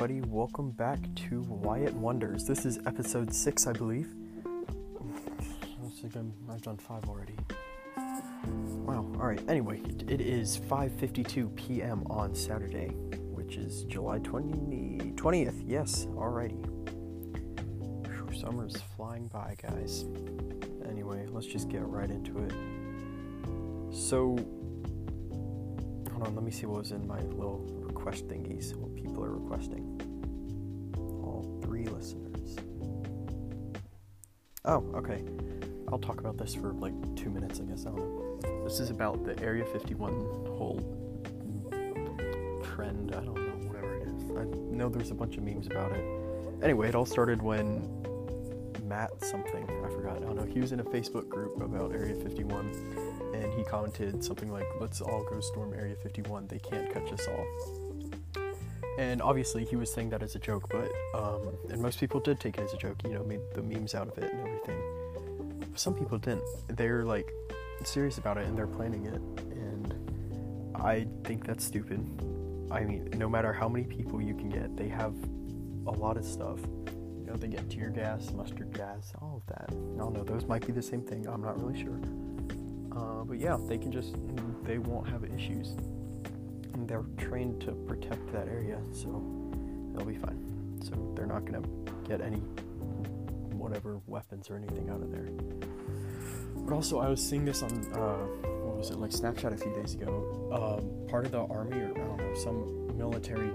everybody. Welcome back to Wyatt Wonders. This is episode six, I believe. I've done five already. Wow. All right. Anyway, it is 5:52 p.m. on Saturday, which is July 20, 20th. Yes. Alrighty. Whew, summer's flying by, guys. Anyway, let's just get right into it. So, hold on. Let me see what was in my little request thingies. What people are requesting. Listeners. Oh, okay. I'll talk about this for like two minutes, I guess. I. This is about the Area 51 whole trend. I don't know, whatever it is. I know there's a bunch of memes about it. Anyway, it all started when Matt something, I forgot, I don't know, he was in a Facebook group about Area 51 and he commented something like, let's all go storm Area 51, they can't catch us all. And obviously he was saying that as a joke, but, um, and most people did take it as a joke, you know, made the memes out of it and everything. Some people didn't. They're like serious about it and they're planning it. And I think that's stupid. I mean, no matter how many people you can get, they have a lot of stuff. You know, they get tear gas, mustard gas, all of that. I don't know, those might be the same thing. I'm not really sure. Uh, but yeah, they can just, they won't have issues. And they're trained to protect that area, so they'll be fine. So they're not to get any whatever weapons or anything out of there. But also, I was seeing this on uh, what was it like Snapchat a few days ago. Um, part of the army, or I don't know, some military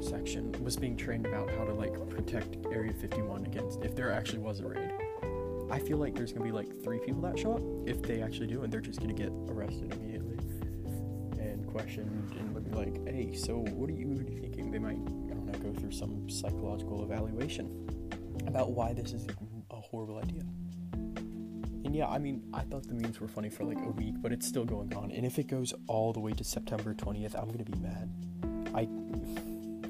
section was being trained about how to like protect Area 51 against if there actually was a raid. I feel like there's gonna be like three people that show up if they actually do, and they're just gonna get arrested immediately questioned and would be like, "Hey, so what are you, what are you thinking?" They might, I don't know, go through some psychological evaluation about why this is a horrible idea. And yeah, I mean, I thought the memes were funny for like a week, but it's still going on. And if it goes all the way to September 20th, I'm gonna be mad. I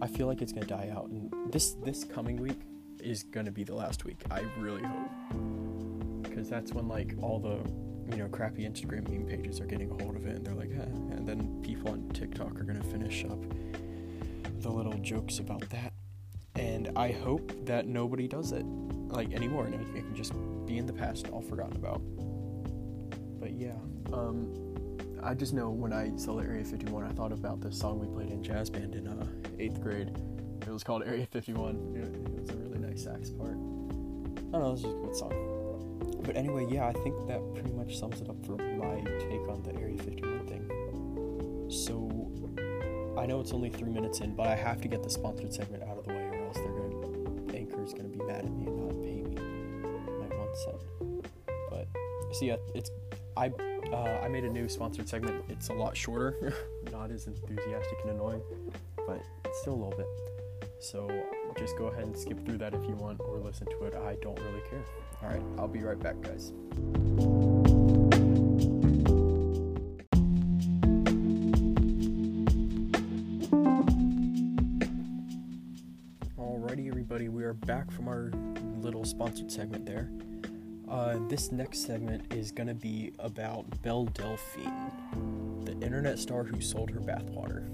I feel like it's gonna die out. And this this coming week is gonna be the last week. I really hope, because that's when like all the you know crappy Instagram meme pages are getting a hold of it, and they're like, eh. and then people on TikTok are gonna finish up the little jokes about that and I hope that nobody does it like anymore, and it can just be in the past, all forgotten about. But yeah, um, I just know when I saw the Area 51, I thought about this song we played in jazz band in uh, eighth grade. It was called Area 51. It was a really nice sax part. I don't know, it was just a good song. But anyway, yeah, I think that pretty much sums it up for my take on the Area 51 thing. So I know it's only three minutes in, but I have to get the sponsored segment out of the way, or else they're gonna gonna be mad at me and not pay me my one cent. But see, so yeah, it's I uh, I made a new sponsored segment. It's a lot shorter, not as enthusiastic and annoying, but it's still a little bit. So just go ahead and skip through that if you want, or listen to it. I don't really care. All right, I'll be right back, guys. Back from our little sponsored segment there. Uh, this next segment is going to be about Belle Delphine, the internet star who sold her bathwater.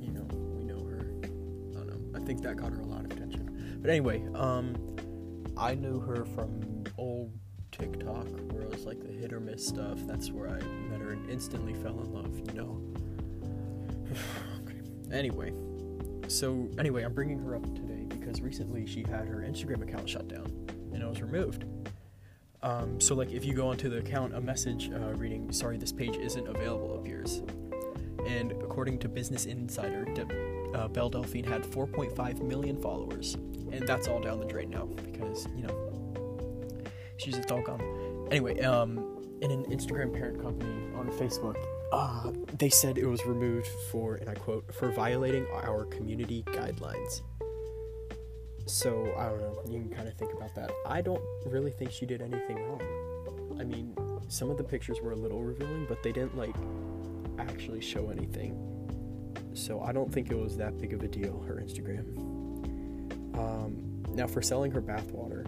You know, we know her. I don't know. I think that got her a lot of attention. But anyway, um, I knew her from old TikTok, where it was like the hit or miss stuff. That's where I met her and instantly fell in love. You know. okay. Anyway, so anyway, I'm bringing her up today because recently she had her Instagram account shut down and it was removed. Um, so, like, if you go onto the account, a message uh, reading, sorry, this page isn't available appears. And according to Business Insider, De- uh, Belle Delphine had 4.5 million followers. And that's all down the drain now because, you know, she's all gone. Anyway, um, in an Instagram parent company on Facebook, uh, they said it was removed for, and I quote, for violating our community guidelines. So I don't know. You can kind of think about that. I don't really think she did anything wrong. I mean, some of the pictures were a little revealing, but they didn't like actually show anything. So I don't think it was that big of a deal. Her Instagram. Um, now for selling her bathwater,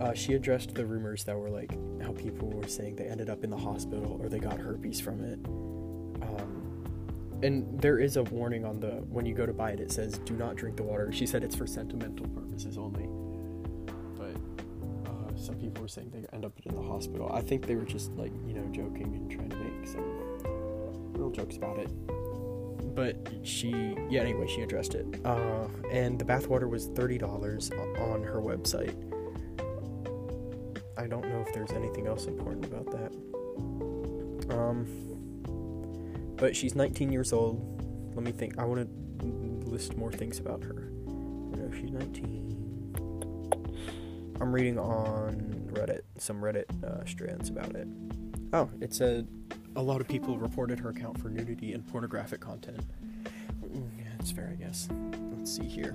uh, she addressed the rumors that were like how people were saying they ended up in the hospital or they got herpes from it. And there is a warning on the when you go to buy it. It says, "Do not drink the water." She said it's for sentimental purposes only. But uh, some people were saying they end up in the hospital. I think they were just like you know joking and trying to make some little jokes about it. But she, yeah. Anyway, she addressed it. Uh, and the bathwater was thirty dollars on her website. I don't know if there's anything else important about that. Um, but she's 19 years old. Let me think. I want to list more things about her. I know she's 19. I'm reading on Reddit, some Reddit uh, strands about it. Oh, it said a lot of people reported her account for nudity and pornographic content. Mm, yeah, it's fair, I guess. Let's see here.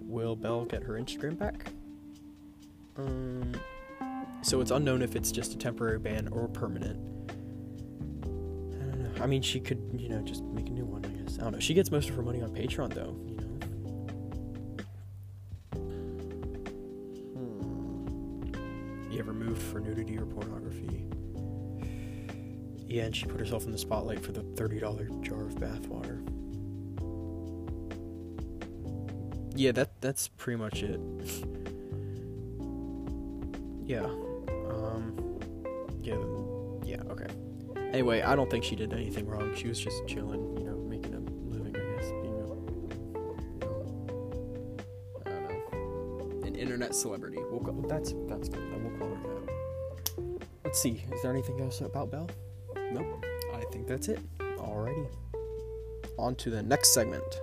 Will Belle get her Instagram back? Um, so it's unknown if it's just a temporary ban or permanent. I don't know. I mean, she could, you know, just make a new one. I guess. I don't know. She gets most of her money on Patreon, though. You know. Hmm. You ever moved for nudity or pornography? Yeah, and she put herself in the spotlight for the thirty dollar jar of bathwater. Yeah, that that's pretty much it. yeah. Um yeah, yeah, okay. Anyway, I don't think she did anything wrong. She was just chilling, you know, making a living, I guess, being a you know, I don't know. An internet celebrity. We'll call, that's that's good. We'll call her that. Let's see. Is there anything else about Belle? Nope. I think that's it. Alrighty. On to the next segment.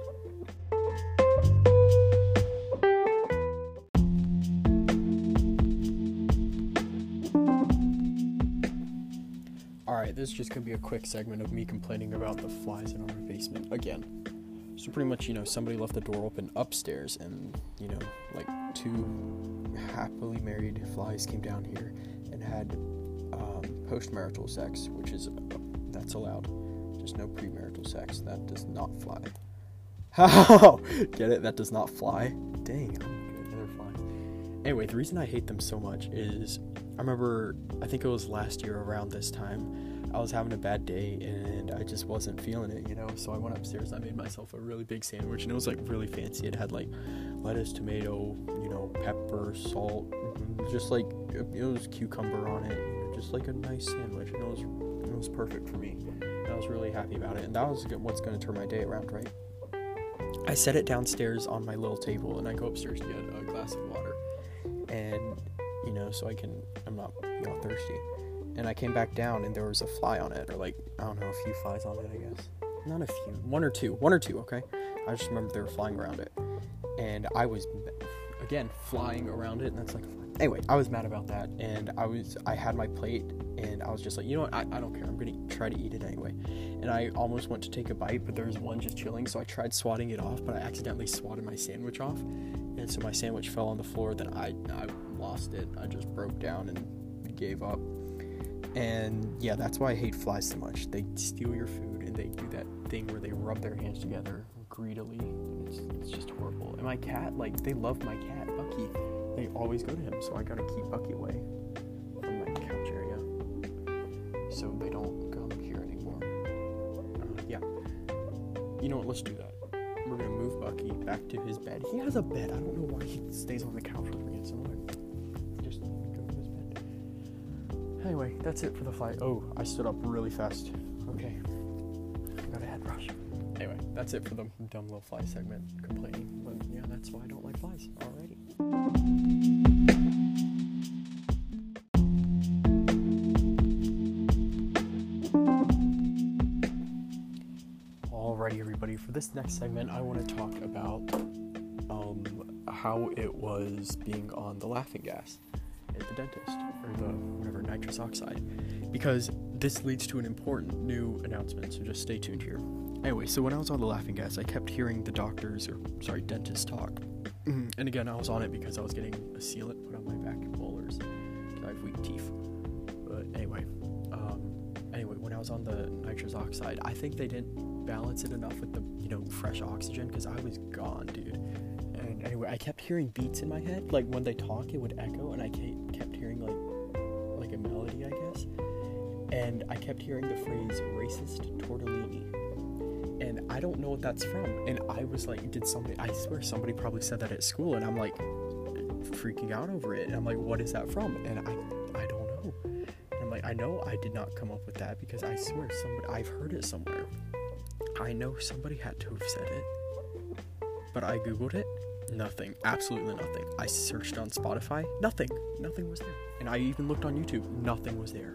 Alright, this is just gonna be a quick segment of me complaining about the flies in our basement again. So pretty much, you know, somebody left the door open upstairs and, you know, like two happily married flies came down here and had um, post-marital sex, which is that's allowed. Just no premarital sex. That does not fly. How? Get it? That does not fly. Dang, I'm good. Another fly. Anyway, the reason I hate them so much is I remember I think it was last year around this time. I was having a bad day and I just wasn't feeling it, you know. So I went upstairs. I made myself a really big sandwich and it was like really fancy. It had like lettuce, tomato, you know, pepper, salt, just like it was cucumber on it, just like a nice sandwich. And it was it was perfect for me. And I was really happy about it. And that was what's going to turn my day around, right? I set it downstairs on my little table and I go upstairs to get a glass of water. And you know, so I can I'm not you know thirsty and I came back down and there was a fly on it, or like, I don't know, a few flies on it, I guess. Not a few, one or two, one or two, okay? I just remember they were flying around it. And I was, again, flying around it, and that's like, anyway, I was mad about that, and I was, I had my plate, and I was just like, you know what, I, I don't care, I'm gonna try to eat it anyway. And I almost went to take a bite, but there was one just chilling, so I tried swatting it off, but I accidentally swatted my sandwich off, and so my sandwich fell on the floor, then I, I lost it, I just broke down and gave up and yeah, that's why I hate flies so much. They steal your food and they do that thing where they rub their hands together greedily. It's, it's just horrible. And my cat, like, they love my cat, Bucky. They always go to him, so I gotta keep Bucky away from my couch area so they don't come here anymore. Uh, yeah. You know what? Let's do that. We're gonna move Bucky back to his bed. He has a bed. I don't know why he stays on the couch with me. It's annoying. That's it for the flight. Oh, I stood up really fast. Okay. Got a head rush. Anyway, that's it for the dumb little fly segment complaining. But yeah, that's why I don't like flies. Alrighty. Alrighty, everybody. For this next segment, I want to talk about um, how it was being on the laughing gas at the dentist or the whatever nitrous oxide because this leads to an important new announcement so just stay tuned here. Anyway so when i was on the laughing gas i kept hearing the doctors or sorry dentists talk. And again i was on it because i was getting a sealant put on my back molars i have weak teeth. But anyway um, anyway when i was on the nitrous oxide i think they didn't balance it enough with the you know fresh oxygen because i was gone dude and anyway, I kept hearing beats in my head. Like when they talk, it would echo, and I kept hearing like like a melody, I guess. And I kept hearing the phrase "racist tortellini," and I don't know what that's from. And I was like, did somebody? I swear somebody probably said that at school, and I'm like freaking out over it. And I'm like, what is that from? And I I don't know. And I'm like, I know I did not come up with that because I swear somebody I've heard it somewhere. I know somebody had to have said it, but I googled it. Nothing, absolutely nothing. I searched on Spotify, nothing, nothing was there. And I even looked on YouTube, nothing was there.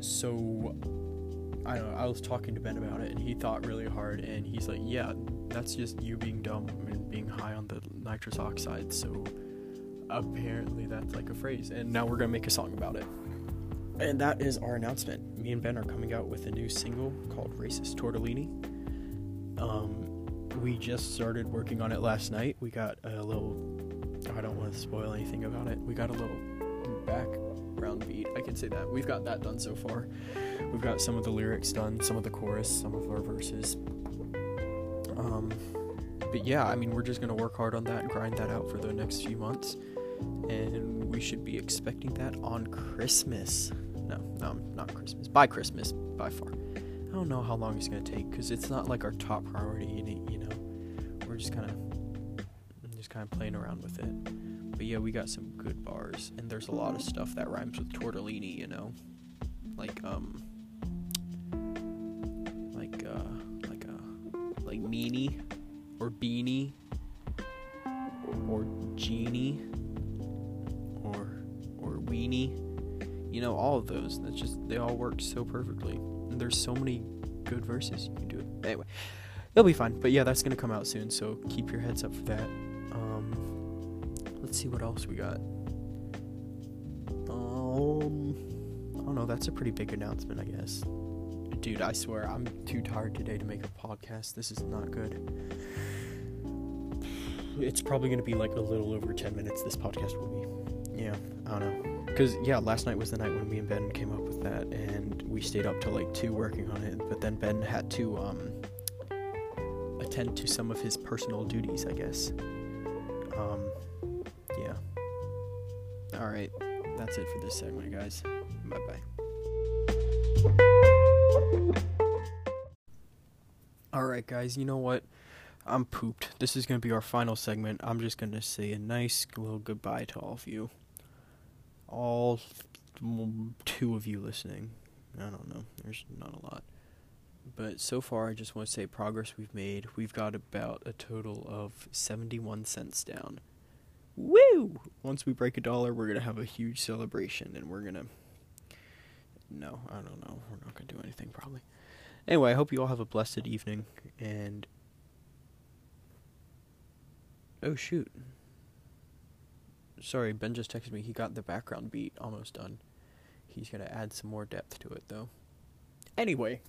So I don't know, I was talking to Ben about it and he thought really hard and he's like, Yeah, that's just you being dumb and being high on the nitrous oxide. So apparently that's like a phrase. And now we're gonna make a song about it. And that is our announcement. Me and Ben are coming out with a new single called Racist Tortellini. Um, we just started working on it last night. We got a little, I don't want to spoil anything about it. We got a little background beat. I can say that. We've got that done so far. We've got some of the lyrics done, some of the chorus, some of our verses. Um, but yeah, I mean, we're just gonna work hard on that and grind that out for the next few months, and we should be expecting that on Christmas. No, no, not Christmas. By Christmas, by far. I don't know how long it's gonna take because it's not like our top priority. You know, we're just kind of just kind of playing around with it. But yeah, we got some good bars, and there's a lot of stuff that rhymes with tortellini. You know, like um, like uh, like uh, like meanie or beanie or genie or or weenie. You know, all of those. That's just they all work so perfectly. There's so many good verses you can do it. Anyway, it'll be fun. But yeah, that's gonna come out soon. So keep your heads up for that. Um, let's see what else we got. Um, I don't know. That's a pretty big announcement, I guess. Dude, I swear I'm too tired today to make a podcast. This is not good. It's probably gonna be like a little over 10 minutes. This podcast will be. Yeah, I don't know. Because yeah, last night was the night when me and Ben came up with that, and we stayed up till like two working on it. But then Ben had to um, attend to some of his personal duties, I guess. Um, yeah. All right, that's it for this segment, guys. Bye bye. All right, guys. You know what? I'm pooped. This is gonna be our final segment. I'm just gonna say a nice little goodbye to all of you all two of you listening. I don't know. There's not a lot. But so far, I just want to say progress we've made. We've got about a total of 71 cents down. Woo! Once we break a dollar, we're going to have a huge celebration and we're going to. No, I don't know. We're not going to do anything probably. Anyway, I hope you all have a blessed evening and. Oh, shoot. Sorry, Ben just texted me. He got the background beat almost done. He's gonna add some more depth to it though. Anyway,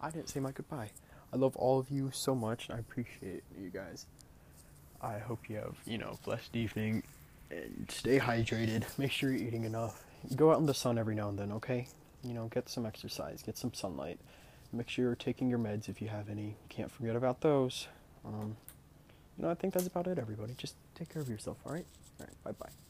I didn't say my goodbye. I love all of you so much. I appreciate you guys. I hope you have, you know, blessed evening and stay hydrated. Make sure you're eating enough. Go out in the sun every now and then, okay? You know, get some exercise, get some sunlight. Make sure you're taking your meds if you have any. Can't forget about those. Um, you know, I think that's about it, everybody. Just take care of yourself, alright? Alright, bye bye.